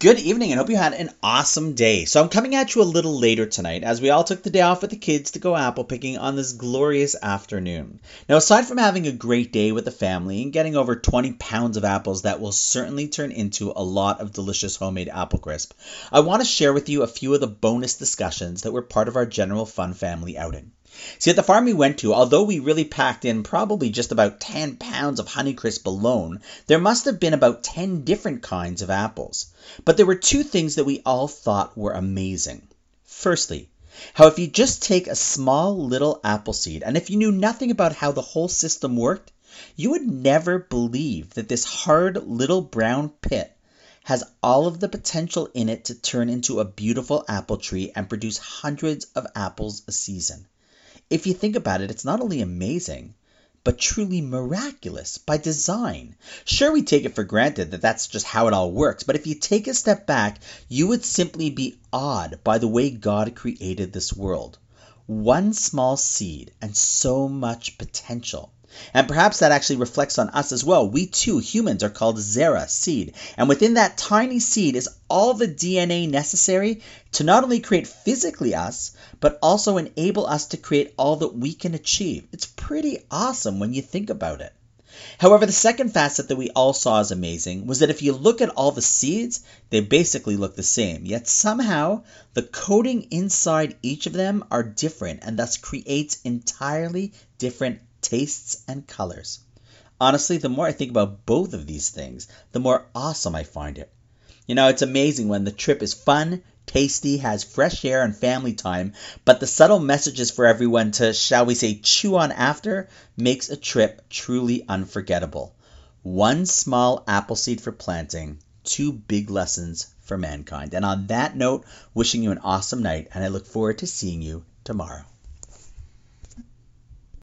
Good evening and hope you had an awesome day. So I'm coming at you a little later tonight as we all took the day off with the kids to go apple picking on this glorious afternoon. Now aside from having a great day with the family and getting over 20 pounds of apples that will certainly turn into a lot of delicious homemade apple crisp, I want to share with you a few of the bonus discussions that were part of our general fun family outing. See, at the farm we went to, although we really packed in probably just about 10 pounds of Honeycrisp alone, there must have been about 10 different kinds of apples. But there were two things that we all thought were amazing. Firstly, how if you just take a small little apple seed, and if you knew nothing about how the whole system worked, you would never believe that this hard little brown pit has all of the potential in it to turn into a beautiful apple tree and produce hundreds of apples a season. If you think about it, it's not only amazing, but truly miraculous by design. Sure, we take it for granted that that's just how it all works, but if you take a step back, you would simply be awed by the way God created this world. One small seed and so much potential. And perhaps that actually reflects on us as well. We too, humans, are called Zera, seed. And within that tiny seed is all the DNA necessary to not only create physically us, but also enable us to create all that we can achieve. It's pretty awesome when you think about it. However, the second facet that we all saw as amazing was that if you look at all the seeds, they basically look the same. Yet somehow the coding inside each of them are different and thus creates entirely different tastes, and colors. Honestly, the more I think about both of these things, the more awesome I find it. You know, it's amazing when the trip is fun, tasty, has fresh air and family time, but the subtle messages for everyone to, shall we say, chew on after makes a trip truly unforgettable. One small apple seed for planting, two big lessons for mankind. And on that note, wishing you an awesome night, and I look forward to seeing you tomorrow.